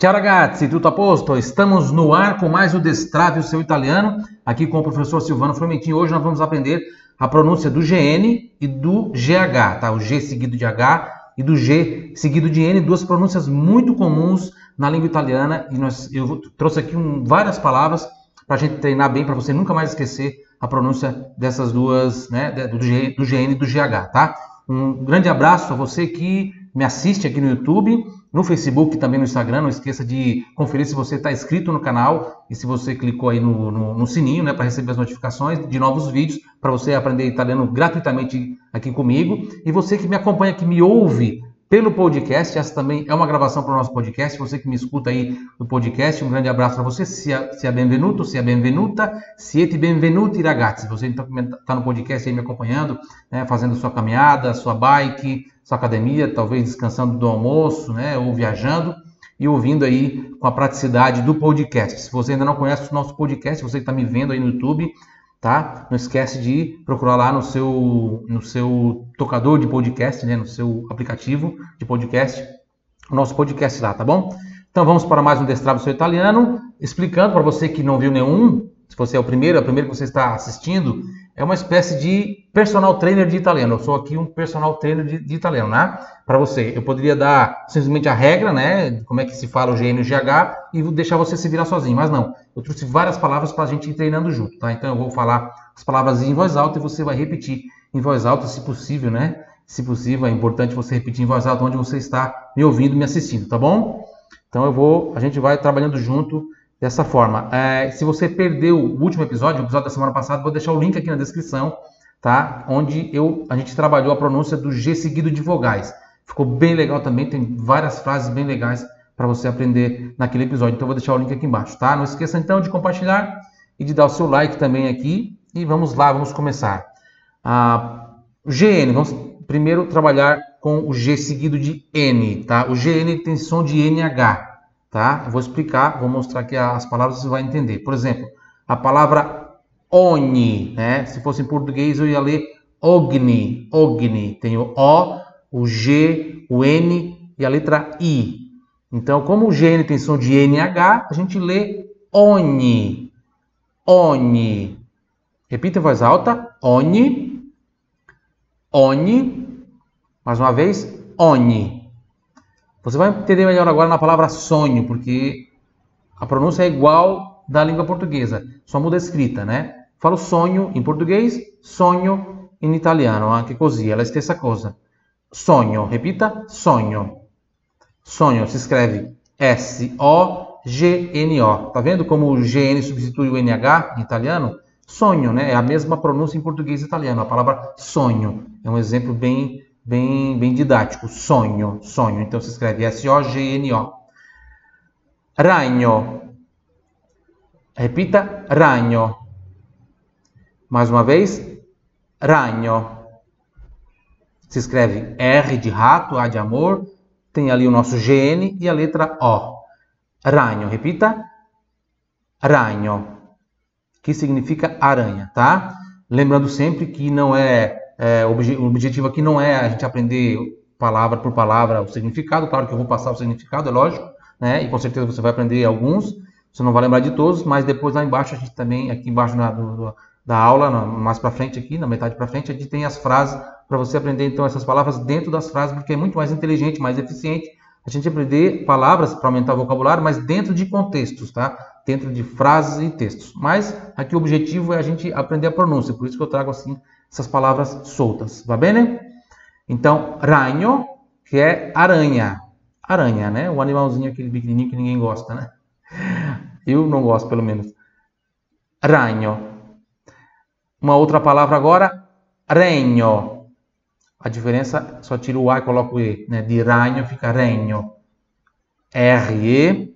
Ciao ragazzi, tutto a posto? Estamos no ar com mais o Destrave o seu italiano, aqui com o professor Silvano Fromentin. Hoje nós vamos aprender a pronúncia do GN e do GH, tá? O G seguido de H e do G seguido de N, duas pronúncias muito comuns na língua italiana. E nós, eu trouxe aqui um, várias palavras para a gente treinar bem, para você nunca mais esquecer a pronúncia dessas duas, né? Do, G, do GN e do GH, tá? Um grande abraço a você que me assiste aqui no YouTube, no Facebook também no Instagram. Não esqueça de conferir se você está inscrito no canal e se você clicou aí no, no, no sininho né, para receber as notificações de novos vídeos, para você aprender italiano gratuitamente aqui comigo. E você que me acompanha, que me ouve pelo podcast. Essa também é uma gravação para o nosso podcast. Você que me escuta aí no podcast, um grande abraço para você. Sia, sia benvenuto, sia benvenuta, siete benvenuti ragazzi. Você está tá no podcast aí me acompanhando, né, fazendo sua caminhada, sua bike, sua academia, talvez descansando do almoço, né, ou viajando e ouvindo aí com a praticidade do podcast. Se você ainda não conhece o nosso podcast, você que está me vendo aí no YouTube, tá? Não esquece de procurar lá no seu, no seu tocador de podcast, né? no seu aplicativo de podcast, o nosso podcast lá, tá bom? Então vamos para mais um Destrave Seu Italiano, explicando para você que não viu nenhum, se você é o primeiro, o primeiro que você está assistindo, é uma espécie de personal trainer de italiano. Eu sou aqui um personal trainer de, de italiano, né? Para você. Eu poderia dar simplesmente a regra, né? Como é que se fala o GN e o GH e deixar você se virar sozinho. Mas não. Eu trouxe várias palavras para a gente ir treinando junto, tá? Então eu vou falar as palavras em voz alta e você vai repetir em voz alta, se possível, né? Se possível, é importante você repetir em voz alta onde você está me ouvindo, me assistindo, tá bom? Então eu vou, a gente vai trabalhando junto dessa forma. É, se você perdeu o último episódio, o episódio da semana passada, vou deixar o link aqui na descrição, tá? Onde eu, a gente trabalhou a pronúncia do G seguido de vogais. Ficou bem legal também, tem várias frases bem legais para você aprender naquele episódio. Então vou deixar o link aqui embaixo, tá? Não esqueça então de compartilhar e de dar o seu like também aqui. E vamos lá, vamos começar. Ah, GN, vamos primeiro trabalhar com o G seguido de N, tá? O GN tem som de NH tá? Vou explicar, vou mostrar aqui as palavras, você vai entender. Por exemplo, a palavra oni, né? Se fosse em português, eu ia ler ogni, ogni. Tem o O, o G, o N e a letra I. Então, como o GN tem som de NH, a gente lê oni, oni. Repita em voz alta, oni, oni. Mais uma vez, oni. Você vai entender melhor agora na palavra sonho, porque a pronúncia é igual da língua portuguesa, só muda a escrita, né? Falo sonho em português, sonho em italiano, anche così, è la stessa cosa. Sonho, repita, sonho. Sonho se escreve S-O-G-N-O. Tá vendo como o GN substitui o NH em italiano? Sonho, né? É a mesma pronúncia em português e italiano. A palavra sonho é um exemplo bem bem, bem didático. Sonho, sonho. Então se escreve S-O-G-N-O. Ragno. Repita, ragno. Mais uma vez, ragno. Se escreve R de rato, A de amor. Tem ali o nosso GN e a letra O. Ragno. Repita, ragno. Que significa aranha, tá? Lembrando sempre que não é é, o, obje, o objetivo aqui não é a gente aprender palavra por palavra o significado, claro que eu vou passar o significado, é lógico, né? E com certeza você vai aprender alguns, você não vai lembrar de todos, mas depois lá embaixo a gente também, aqui embaixo na, do, da aula, na, mais para frente aqui, na metade para frente, a gente tem as frases para você aprender então essas palavras dentro das frases, porque é muito mais inteligente, mais eficiente a gente aprender palavras para aumentar o vocabulário, mas dentro de contextos, tá? Dentro de frases e textos. Mas aqui o objetivo é a gente aprender a pronúncia, por isso que eu trago assim essas palavras soltas, va bene? Então, ragno, que é aranha. Aranha, né? O animalzinho aquele pequenininho que ninguém gosta, né? Eu não gosto, pelo menos. Ragno. Uma outra palavra agora, regno. A diferença, só tiro o A e coloco o E. Né? De ragno fica regno. R-E,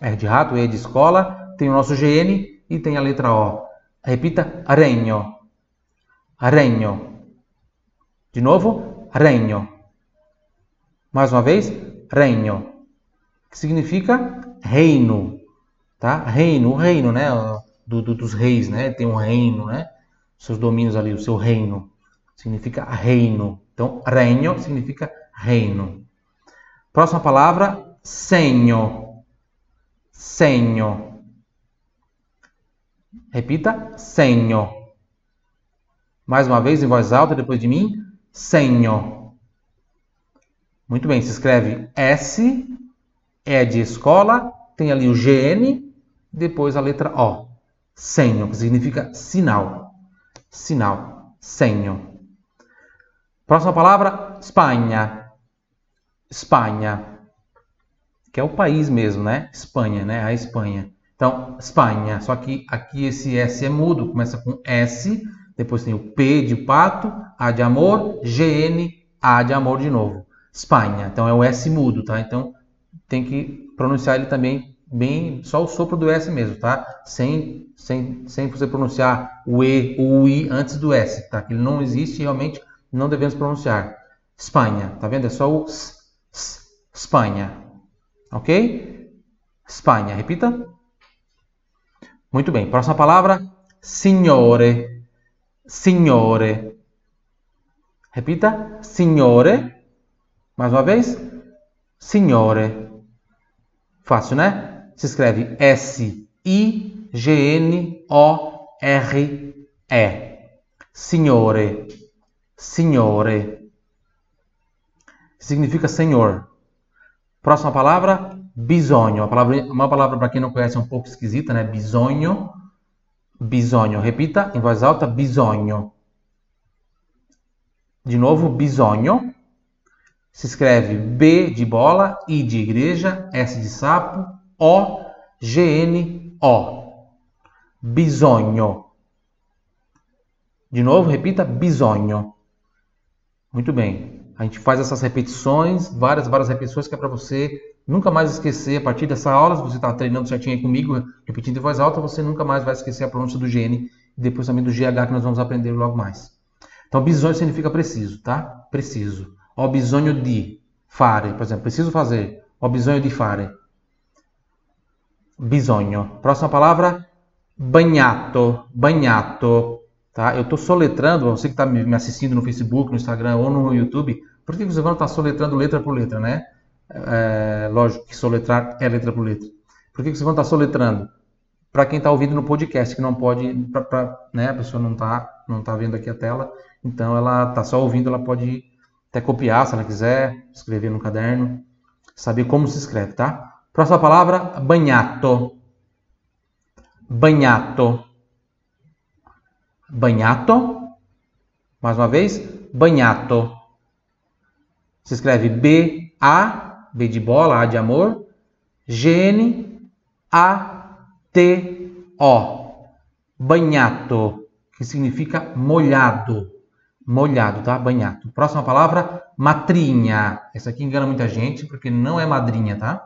R de rato, E de escola. Tem o nosso GN e tem a letra O. Repita, regno. Regno. De novo, regno. Mais uma vez, regno. Que significa reino. Tá? Reino, reino, né? Do, do, dos reis, né? Tem um reino, né? Seus domínios ali, o seu reino. Significa reino. Então, regno significa reino. Próxima palavra, senho. segno. Repita, segno. Mais uma vez, em voz alta, depois de mim, segno. Muito bem, se escreve S, é de escola, tem ali o GN, depois a letra O. Segno, que significa sinal. Sinal, segno. Próxima palavra, Espanha. Espanha. Que é o país mesmo, né? Espanha, né? A Espanha. Então, Espanha. Só que aqui esse S é mudo, começa com S, depois tem o P de pato, A de amor, GN, A de amor de novo. Espanha. Então é o S mudo, tá? Então tem que pronunciar ele também bem, só o sopro do S mesmo, tá? Sem, sem, sem você pronunciar o E ou o I antes do S, tá? Que ele não existe realmente não devemos pronunciar. Espanha, tá vendo? É só o S, S, Espanha. Ok? Espanha, repita. Muito bem, próxima palavra, signore. Signore. Repita, signore. Mais uma vez, signore. Fácil, né? Se escreve S-I-G-N-O-R-E. Signore. Signore. Significa senhor. Próxima palavra, bisogno. Uma palavra, uma palavra para quem não conhece é um pouco esquisita, né? Bisogno. Bisogno. Repita em voz alta, bisogno. De novo, bisogno. Se escreve B de bola, I de igreja, S de sapo, O, G, N, O. Bisogno. De novo, repita, bisogno. Muito bem. A gente faz essas repetições, várias, várias repetições, que é para você nunca mais esquecer. A partir dessa aula, se você está treinando certinho aí comigo, repetindo em voz alta, você nunca mais vai esquecer a pronúncia do GN e depois também do GH que nós vamos aprender logo mais. Então, bisogno significa preciso, tá? Preciso. Ho bisogno di fare, por exemplo, preciso fazer. Ho bisogno di fare. Bisogno. Próxima palavra, bagnato. Bagnato. Tá? Eu estou soletrando, você que está me assistindo no Facebook, no Instagram ou no YouTube, por que você não está soletrando letra por letra, né? É, lógico que soletrar é letra por letra. Por que você não está soletrando? Para quem está ouvindo no podcast, que não pode, pra, pra, né? A pessoa não está não tá vendo aqui a tela, então ela está só ouvindo, ela pode até copiar, se ela quiser, escrever no caderno, saber como se escreve, tá? Próxima palavra, banhato. Banhato. Banhato. Mais uma vez, banhato. Se escreve B, A, B de bola, A de amor, G, N, A, T, O. Banhato, que significa molhado. Molhado, tá? Banhato. Próxima palavra, matrinha. Essa aqui engana muita gente, porque não é madrinha, tá?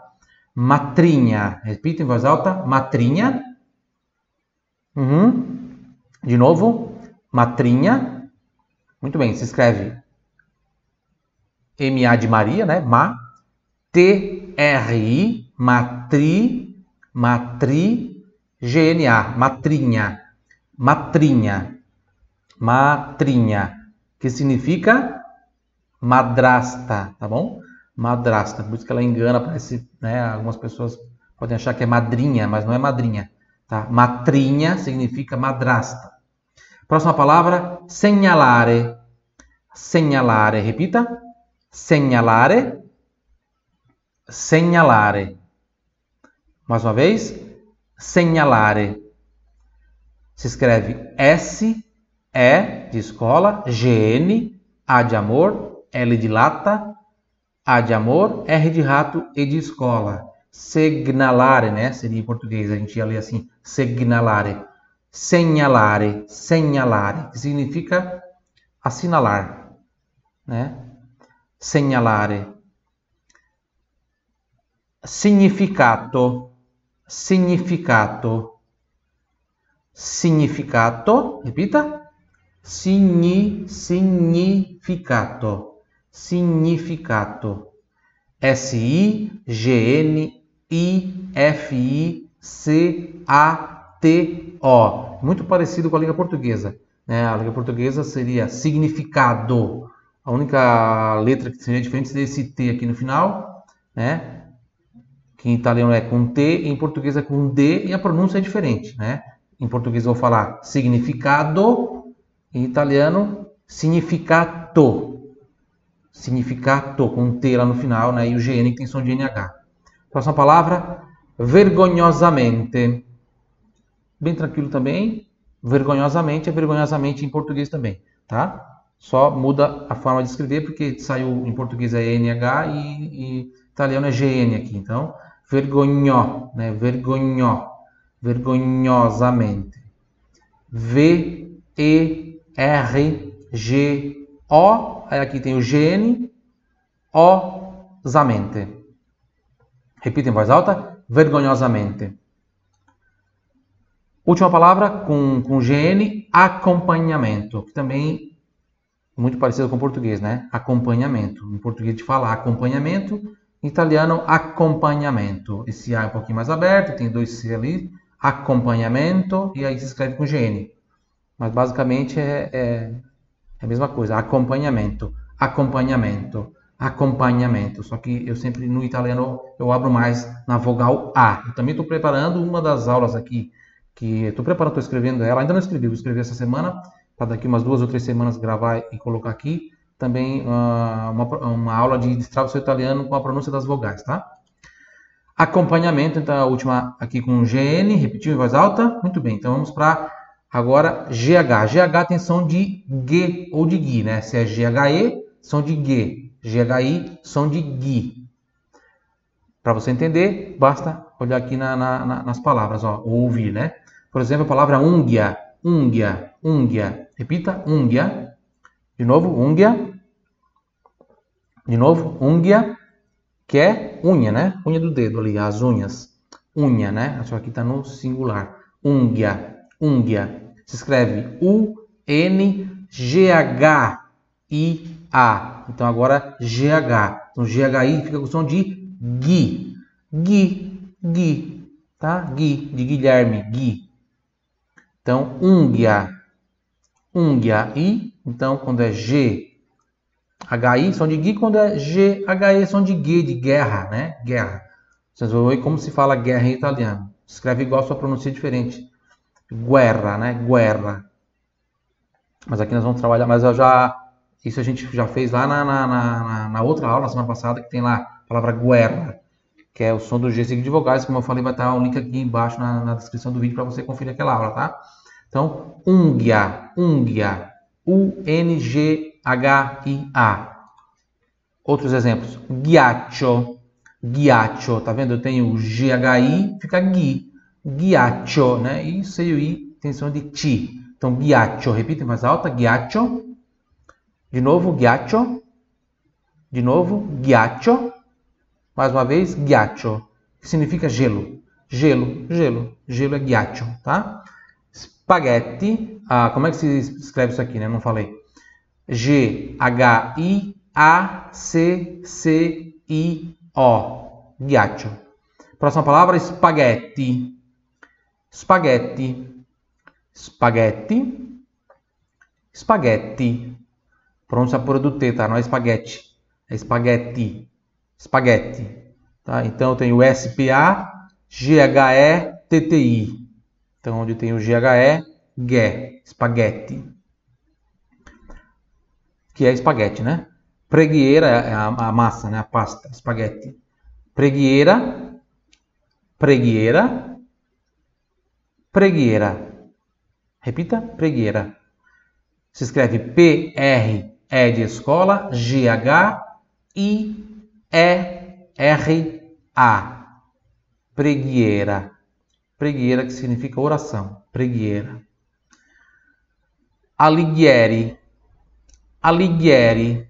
Matrinha. Repita em voz alta, matrinha. Uhum. De novo, matrinha. Muito bem, se escreve M-A de Maria, né? Ma. T-R-I, matri, matri, G-N-A, matrinha. Matrinha. Matrinha. Que significa madrasta, tá bom? Madrasta. Por isso que ela engana, parece, né? Algumas pessoas podem achar que é madrinha, mas não é madrinha. Tá? Matrinha significa madrasta. Próxima palavra, segnalare. Segnalare, repita. Segnalare. Segnalare. Mais uma vez, segnalare. Se escreve S, E de escola, G, N, A de amor, L de lata, A de amor, R de rato, E de escola. Segnalare, né? Seria em português, a gente ia ler assim, segnalare. Segnalare, segnalare, que significa assinalar, né? Segnalare. Significato, significato, significato, repita. Signi, significato, significato. S-I-G-N-I-F-I-C-A-T-O. Muito parecido com a língua portuguesa. Né? A língua portuguesa seria significado. A única letra que seria diferente seria esse T aqui no final, né? Que em italiano é com T, em português é com D, e a pronúncia é diferente, né? Em português eu vou falar significado, em italiano, significato. Significato, com T lá no final, né? E o GN que tem som de NH. Próxima palavra, vergonhosamente. Bem tranquilo também. Vergonhosamente é vergonhosamente em português também, tá? Só muda a forma de escrever, porque saiu em português é NH e, e italiano é GN aqui. Então, vergonhó, né? Vergonhó, vergonhosamente. V E R G O, aí aqui tem o GN, osamente. Repita em voz alta, vergonhosamente. Última palavra com, com GN, acompanhamento, que também é muito parecido com o português, né? Acompanhamento. Em português de falar acompanhamento, italiano, acompanhamento. Esse A é um pouquinho mais aberto, tem dois C ali. Acompanhamento, e aí se escreve com GN. Mas basicamente é, é, é a mesma coisa. Acompanhamento, acompanhamento, acompanhamento. Só que eu sempre no italiano eu abro mais na vogal A. Eu também estou preparando uma das aulas aqui que estou preparando, estou escrevendo ela. Ainda não escrevi, vou escrever essa semana para daqui umas duas ou três semanas gravar e colocar aqui também uh, uma, uma, aula de destrave seu italiano com a pronúncia das vogais, tá? Acompanhamento, então a última aqui com GN, repetiu em voz alta. Muito bem, então vamos para agora GH. GH tem som de G ou de GI, né? Se é GHE, som de G. GHI, som de GI. Para você entender, basta olhar aqui na, na, na, nas palavras, ó, ou ouvir, né? Por exemplo, a palavra unghia, unghia, unghia. Repita, unghia. De novo, unghia. De novo, unghia, que é unha, né? Unha do dedo ali, as unhas. Unha, né? Só aqui está no singular. Unghia, unghia. Se escreve U-N-G-H-I-A. Então agora GH. Então GHI fica com o som de Gui. Gui, Gui. Tá? Gui, de Guilherme, Gui. Então, unghia. Unghia I. Então, quando é G HI são de Gui, quando é GHE são de G, de guerra, né? Guerra. Vocês vão ver como se fala guerra em italiano. Escreve igual, só pronuncia diferente. Guerra, né? Guerra. Mas aqui nós vamos trabalhar, mas eu já. Isso a gente já fez lá na, na, na, na outra aula, na semana passada, que tem lá a palavra guerra, que é o som do G seguido de vogais. Como eu falei, vai estar um link aqui embaixo na, na descrição do vídeo para você conferir aquela aula, tá? Então, unghia, unghia, U-N-G-H-I-A. Outros exemplos. Ghiaccio. Ghiaccio. Tá vendo? Eu tenho G-H-I, fica gui. Ghiaccio, né? E o I tem som de ti. Então, ghiaccio. Repita em mais alta. Ghiaccio. De novo, ghiaccio. De novo, ghiaccio. Mais uma vez, ghiaccio. Que significa gelo. Gelo, gelo. Gelo é ghiaccio, tá? Spaghetti. Ah, como é que se escreve isso aqui, né? Não falei. G-H-I-A-C-C-I-O. Ghiaccio. Próxima palavra, spaghetti. Spaghetti. Spaghetti. Spaghetti. Pronúncia por do T, tá? Não é spaghetti. É spaghetti. Spaghetti. Tá? Então eu tenho S-P-A-G-H-E-T-T-I. Então, onde tem o GHE, GE, espaguete. Que é espaguete, né? Pregueira é a, a massa, né? A pasta, espaguete. Pregueira, pregueira, pregueira. Repita, pregueira. Se escreve P-R, E de escola, G-H-I-E-R-A. Pregueira. Pregueira, que significa oração. Pregueira. Alighieri. Alighieri.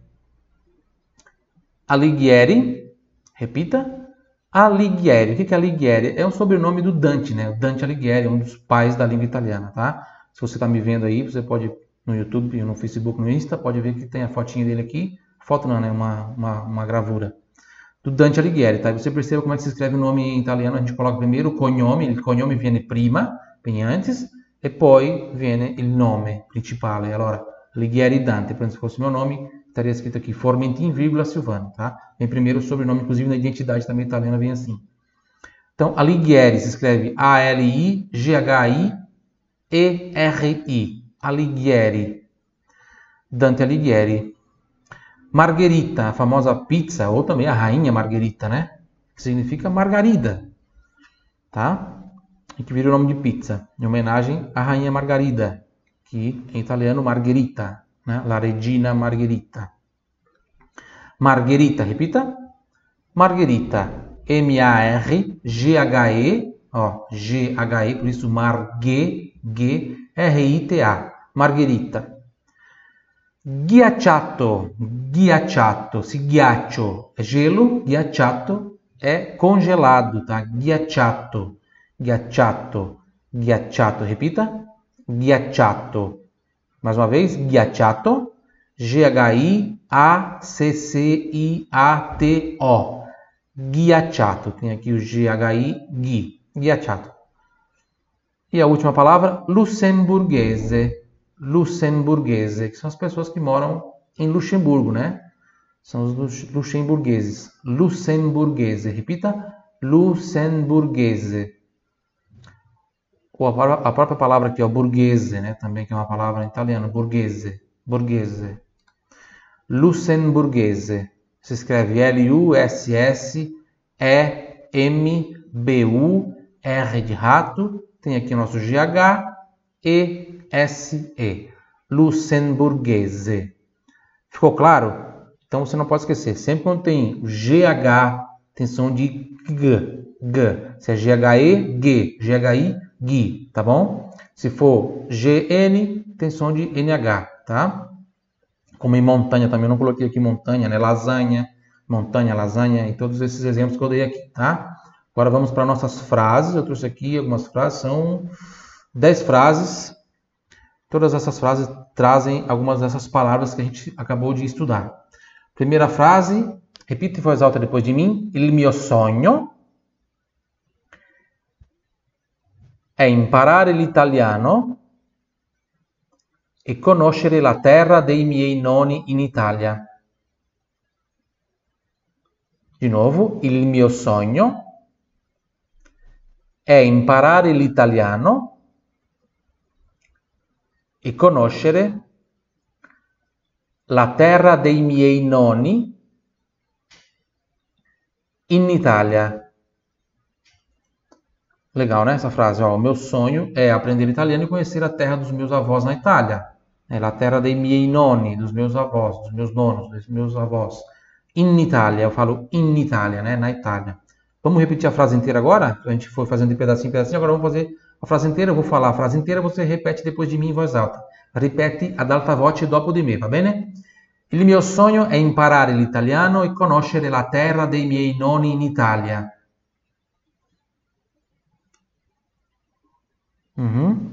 Alighieri. Repita. Alighieri. O que é Alighieri? É o sobrenome do Dante, né? Dante Alighieri, um dos pais da língua italiana, tá? Se você está me vendo aí, você pode no YouTube, no Facebook, no Insta, pode ver que tem a fotinha dele aqui. Foto não, né? Uma, uma, uma gravura do Dante Alighieri, tá? Você perceba como é que se escreve o nome em italiano, a gente coloca primeiro o cognome, il cognome viene prima, vem antes, e poi viene il nome principale. Allora, Alighieri Dante, se fosse meu nome, estaria escrito aqui Formentin, vírgula Silvano, tá? Vem primeiro o sobrenome, inclusive na identidade também italiana vem assim. Então, Alighieri se escreve A-L-I-G-H-I-E-R-I. Alighieri. Dante Alighieri. Margherita, a famosa pizza, ou também a rainha Margherita, né? Que significa margarida, tá? E que vira o nome de pizza, em homenagem à rainha Margarida, que em italiano Margherita, né? La regina Margherita. Margherita, repita. Margherita, M-A-R-G-H-E, ó, G-H-E, por isso Marghe, G, R-I-T-A, Margherita. Ghiacciato, ghiacciato, se ghiaccio é gelo, ghiacciato é congelado, tá? Ghiacciato, ghiacciato, ghiacciato, repita. Ghiacciato. Mais uma vez, ghiacciato, G-H-I-A-C-C-I-A-T-O. Ghiacciato. Tem aqui o G-H-I, ghi, ghiacciato. E a última palavra, lussemburguese luxemburguese, que são as pessoas que moram em Luxemburgo, né? São os luxemburgueses. Luxemburguese. Repita. Luxemburguese. A, própria palavra aqui, ó, burguese, né? Também que é uma palavra em italiano. Burguese. Burguese. Luxemburguese. Se escreve L-U-S-S-E-M-B-U-R de rato. Tem aqui nosso GH. E SE, luxemburguese. Ficou claro? Então você não pode esquecer, sempre quando tem GH, tem som de G, G. Se é GHE, G, GHI, GI, tá bom? Se for GN, tem som de NH, tá? Como em montanha também, eu não coloquei aqui montanha, né? Lasanha, montanha, lasanha, e todos esses exemplos que eu dei aqui, tá? Agora vamos para nossas frases. Eu trouxe aqui algumas frases, são 10 frases Todas essas frases trazem algumas dessas palavras que a gente acabou de estudar. Primeira frase, repita em voz alta depois de mim. Il mio sogno è imparare l'italiano e conoscere la terra dei miei nonni in Italia. Di nuovo, il mio sogno è imparare l'italiano e conoscere la terra dei miei nonni in Italia. Legal, né? Essa frase. Ó, o meu sonho é aprender italiano e conhecer a terra dos meus avós na Itália. É a terra dei miei nonni, dos meus avós, dos meus nonos, dos meus avós. In Itália, eu falo in Itália, né? Na Itália. Vamos repetir a frase inteira agora? A gente foi fazendo de pedacinho em pedacinho, agora vamos fazer a frase inteira, eu vou falar a frase inteira, você repete depois de mim em voz alta. Ripeti ad alta voce dopo di me, va bene? Il mio sogno è imparare l'italiano e conoscere la terra dei miei nonni in Italia. Uhum.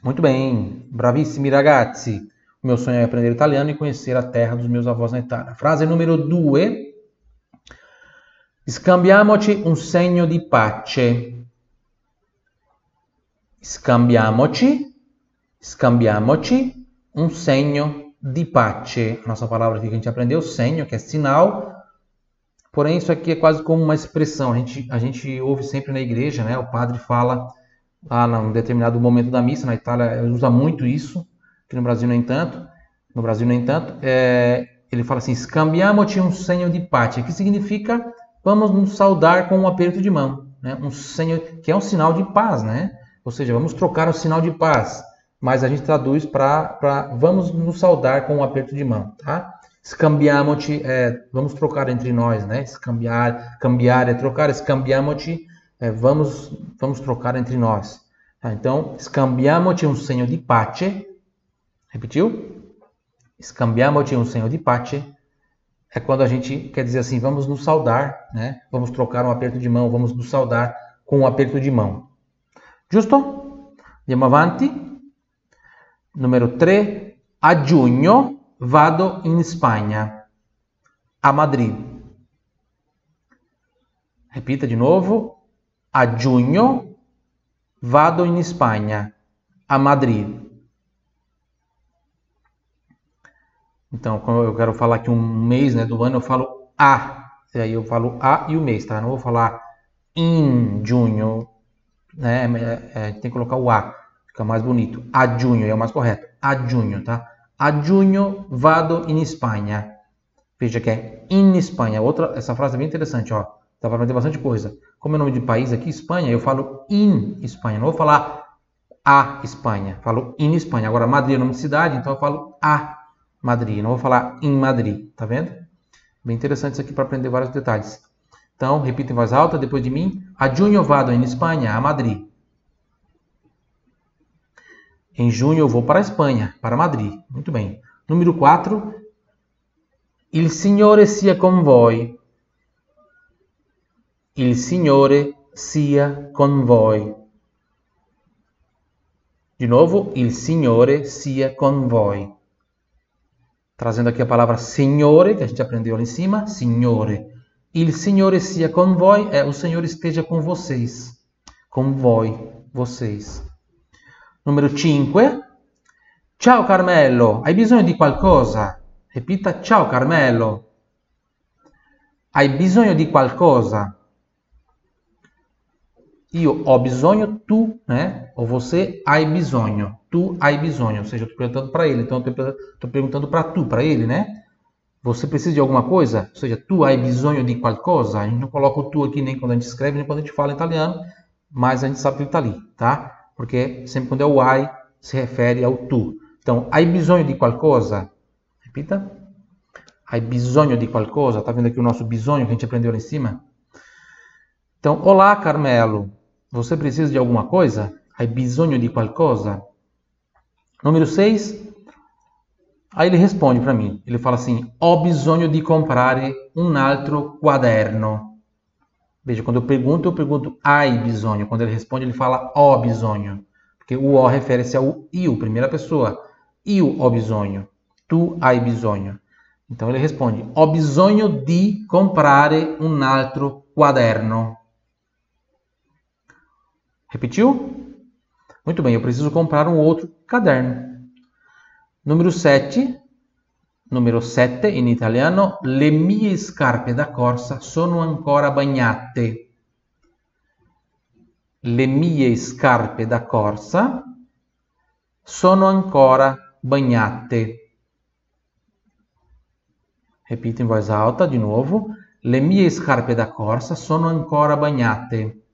Muito bem, bravissimi ragazzi. O meu sonho é aprender italiano e conhecer a terra dos meus avós na Itália. Frase número 2. Scambiamoci un segno di pace. Scambiamoci, scambiamoci um segno di pace. A nossa palavra aqui que a gente aprendeu, segno, que é sinal. Porém, isso aqui é quase como uma expressão. A gente, a gente ouve sempre na igreja, né? O padre fala lá num determinado momento da missa. Na Itália usa muito isso, aqui no Brasil nem tanto. No Brasil nem tanto. É, ele fala assim: scambiamoci um segno di pace, que significa vamos nos saudar com um aperto de mão, né? Um segno que é um sinal de paz, né? Ou seja, vamos trocar o sinal de paz, mas a gente traduz para vamos nos saudar com um aperto de mão, tá? Scambiamoci é vamos trocar entre nós, né? Scambiar, cambiar é trocar, scambiamoci é vamos vamos trocar entre nós. Tá? Então, scambiamoci um segno de pace. Repetiu? Scambiamoci um segno de pace é quando a gente quer dizer assim, vamos nos saudar, né? Vamos trocar um aperto de mão, vamos nos saudar com um aperto de mão. Giusto? Andiamo avanti. Numero 3. A giugno vado in Spagna, a Madrid. Repita de novo. A giugno vado in Spagna, a Madrid. Então, quando eu quero falar aqui um mês né, do ano, eu falo a. E aí eu falo a e o mês, tá? Não vou falar in junho, né? É, é, tem que colocar o a, fica mais bonito. A junho é o mais correto. A junho, tá? A junho vado in Espanha. Veja que é in Espanha. Outra, essa frase é bem interessante, ó. Dá para aprender bastante coisa. Como é o nome de país aqui, Espanha, eu falo in Espanha. Não vou falar a Espanha. Falo in Espanha. Agora, Madrid é nome de cidade, então eu falo a Madrid. Não vou falar em Madrid. Tá vendo? Bem interessante isso aqui para aprender vários detalhes. Então, repita em voz alta depois de mim. A junho vado em Espanha, a Madrid. Em junho eu vou para a Espanha, para Madrid. Muito bem. Número 4. Il Signore sia con voi. Il Signore sia con voi. De novo, il Signore sia con voi. Trazendo aqui a palavra Signore, que a gente aprendeu lá em cima, Signore. Il Signore sia con voi é o Senhor esteja com vocês. Com voi, vocês. Número 5. Ciao Carmelo, hai bisogno di qualcosa? Repita, ciao Carmelo. Hai bisogno di qualcosa? Io ho bisogno, tu, né? Ou você hai bisogno. Tu hai bisogno. Ou seja, eu estou perguntando para ele. Então, eu estou perguntando para tu, para ele, né? Você precisa de alguma coisa? Ou seja, tu hai bisogno di qualcosa. A gente não coloca o tu aqui nem quando a gente escreve, nem quando a gente fala italiano. Mas a gente sabe que ele está ali, tá? Porque sempre quando é o hai, se refere ao tu. Então, hai bisogno di qualcosa? Repita. Hai bisogno di qualcosa? Tá vendo aqui o nosso bisogno que a gente aprendeu lá em cima? Então, olá, Carmelo. Você precisa de alguma coisa? Hai bisogno di qualcosa? Número 6. Aí ele responde para mim. Ele fala assim: Ho bisogno di comprare un altro quaderno. Veja, quando eu pergunto, eu pergunto hai bisogno. Quando ele responde, ele fala ho bisogno. Porque o ho refere-se ao io, primeira pessoa. Io ho bisogno. Tu hai bisogno. Então ele responde: Ho bisogno di comprare un altro quaderno. Repetiu? Muito bem, eu preciso comprar um outro caderno. Número 7. Número 7 in italiano. Le mie scarpe da corsa sono ancora bagnate. Le mie scarpe da corsa sono ancora bagnate. Repito em voz alta de novo. Le mie scarpe da corsa sono ancora bagnate.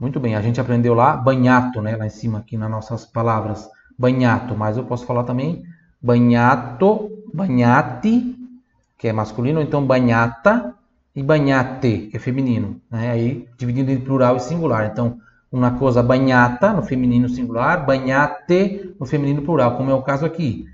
Muito bem, a gente aprendeu lá banhato, né? Lá em cima, aqui nas nossas palavras. Banhato, mas eu posso falar também banhato, banhate, que é masculino, então banhata e banhate, que é feminino. Né? Aí dividindo em plural e singular. Então, uma coisa banhata no feminino singular, banhate no feminino plural, como é o caso aqui.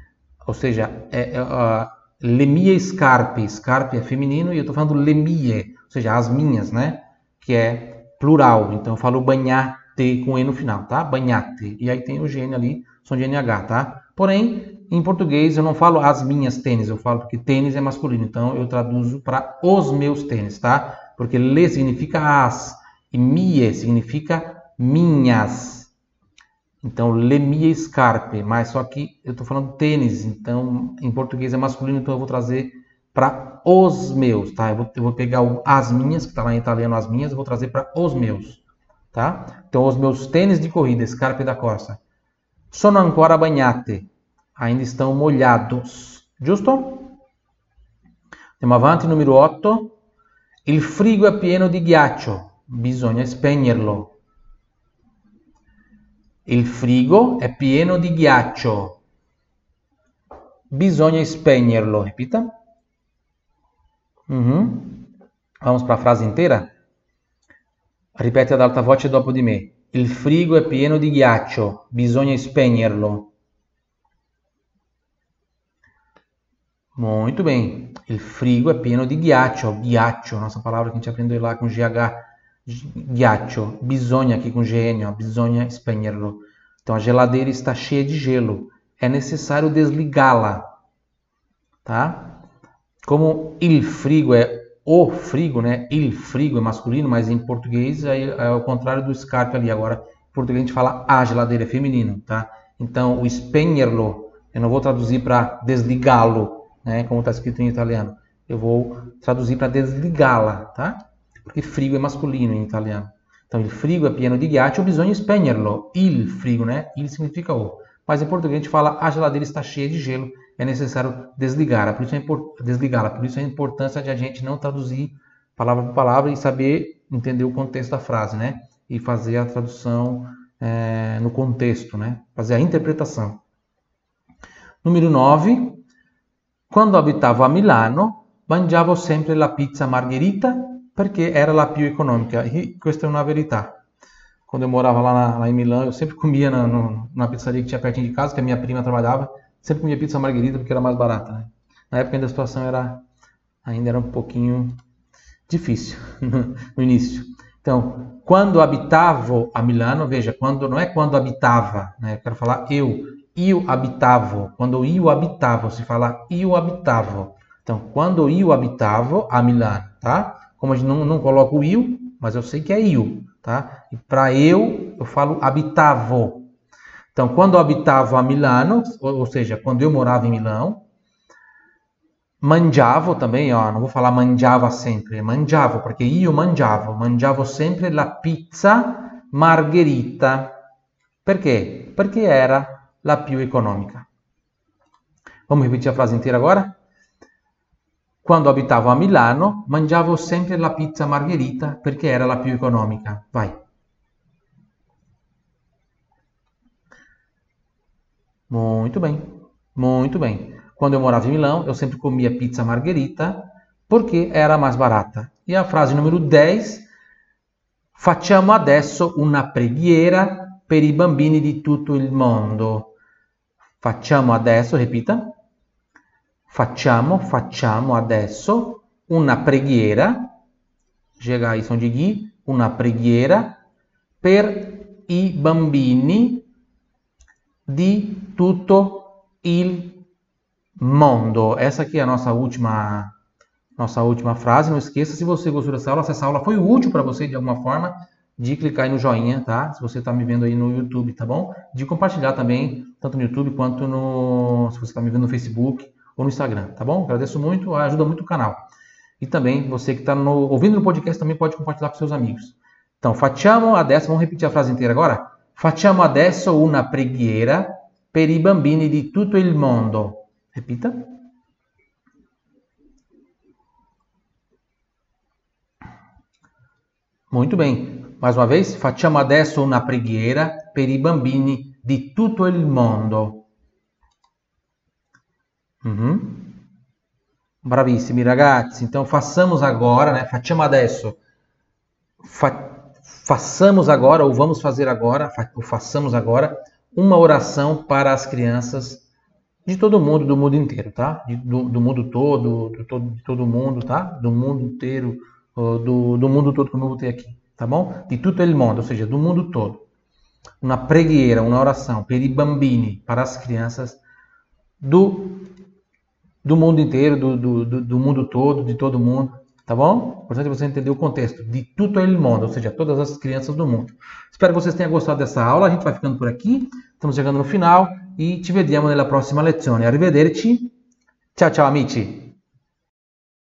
Ou seja, é, é, uh, lemie scarpe, scarpe é feminino e eu estou falando lemie, ou seja, as minhas, né? Que é plural. Então eu falo banhate com E no final, tá? Banhate. E aí tem o gene ali, som de NH, tá? Porém, em português eu não falo as minhas tênis, eu falo que tênis é masculino. Então eu traduzo para os meus tênis, tá? Porque le significa as e mie significa minhas. Então, le mie scarpe, mas só que eu estou falando tênis, então em português é masculino, então eu vou trazer para os meus, tá? Eu vou, eu vou pegar o, as minhas, que está lá em italiano as minhas, eu vou trazer para os meus, tá? Então, os meus tênis de corrida, Scarpe da Corsa, sono ancora bagnate, ainda estão molhados, giusto? Andiamo avanti, numero 8. Il frigo è pieno di ghiaccio, bisogna spegnerlo. Il frigo è pieno di ghiaccio, bisogna spegnerlo. Ripeta. Uhum. Vamos para a frase inteira? Ripete ad alta voce dopo di me. Il frigo è pieno di ghiaccio, bisogna spegnerlo. Muito bem. Il frigo è pieno di ghiaccio, ghiaccio, nossa palavra que a gente aprendeu lá com GH, ghiaccio. Bisogna aqui com GN, bisogna spegnerlo. Então a geladeira está cheia de gelo. É necessário desligá-la. Tá? Como il frigo é o frigo, né? Il frigo é masculino, mas em português é, é ao contrário do scarpe ali. Agora, em português a gente fala a geladeira é feminino, tá? Então, o spegnerlo, eu não vou traduzir para desligá-lo, né? Como está escrito em italiano. Eu vou traduzir para desligá-la, tá? Porque frigo é masculino em italiano. Então, il frigo é pieno di ghiaccio, bisogna spegnerlo. Il frigo, né? Il significa o. Mas em português a gente fala a geladeira está cheia de gelo, é necessário desligá-la. Por isso é desligá-la. Por isso a importância de a gente não traduzir palavra por palavra e saber entender o contexto da frase, né? E fazer a tradução é, no contexto, né? Fazer a interpretação. Número 9. Quando abitavo a Milano, mangiavo sempre la pizza margherita perché era la più economica. E questa è una verità. Quando eu morava lá, na, lá em Milão, eu sempre comia na, na pizzaria que tinha pertinho de casa, que a minha prima trabalhava, sempre comia pizza margherita porque era mais barata. Né? Na época ainda a situação era ainda era um pouquinho difícil no início. Então, quando habitava a Milano, veja, quando não é quando habitava, né? Eu quero falar eu, eu habitava. Quando eu habitava, se fala eu habitava. Então, quando eu habitava a Milano, tá? Como a gente não, não coloca o eu, mas eu sei que é eu, tá? E para eu, eu falo habitavo. Então, quando eu habitava a Milano, ou, seja, quando eu morava em Milão, mangiavo também, ó, não vou falar mangiava sempre, mangiavo, porque io mangiavo, mangiavo sempre la pizza margherita. Perché? Perché era la più economica. Vamos repetir a frase inteira agora? Quando abitavo a Milano, mangiavo sempre la pizza margherita perché era la più economica. Vai. Muito bem, muito bem. Quando eu morava em Milão, eu sempre comia pizza margherita porque era mais barata. E a frase número 10, facciamo adesso una preghiera per i bambini di tutto il mondo. Facciamo adesso, ripeta, Facciamo, facciamo adesso una preghiera, chega som de ghi, una preghiera per i bambini di tutto il mondo. Essa aqui é a nossa última nossa última frase. Não esqueça, se você gostou dessa aula, se essa aula foi útil para você de alguma forma, de clicar aí no joinha, tá? Se você está me vendo aí no YouTube, tá bom? De compartilhar também, tanto no YouTube quanto no. Se você está me vendo no Facebook ou no Instagram, tá bom? Agradeço muito, ajuda muito o canal. E também você que está ouvindo no podcast também pode compartilhar com seus amigos. Então, facciamo adesso, vamos repetir a frase inteira agora? Facciamo adesso una preghiera per i bambini di tutto il mondo. Repita. Muito bem. Mais uma vez, facciamo adesso una preghiera per i bambini di tutto il mondo. Uhum. Bravissimi ragazzi, então façamos agora, né? Facciamo adesso. Fa façamos agora, ou vamos fazer agora, fa ou façamos agora, uma oração para as crianças de todo mundo, do mundo inteiro, tá? De, do, do, mundo todo, do, todo, de todo mundo, tá? Do mundo inteiro, do, do mundo todo, como eu botei aqui, tá bom? De tutto il mondo, ou seja, do mundo todo. Uma preghiera, uma oração, per i bambini, para as crianças do do mundo inteiro, do, do, do, mundo todo, de todo mundo, tá bom? Importante você entender o contexto de tutto il mondo, ou seja, todas as crianças do mundo. Espero que vocês tenham gostado dessa aula, a gente vai ficando por aqui, estamos chegando no final e ci vediamo nella prossima lezione. Arrivederci, ciao ciao amici!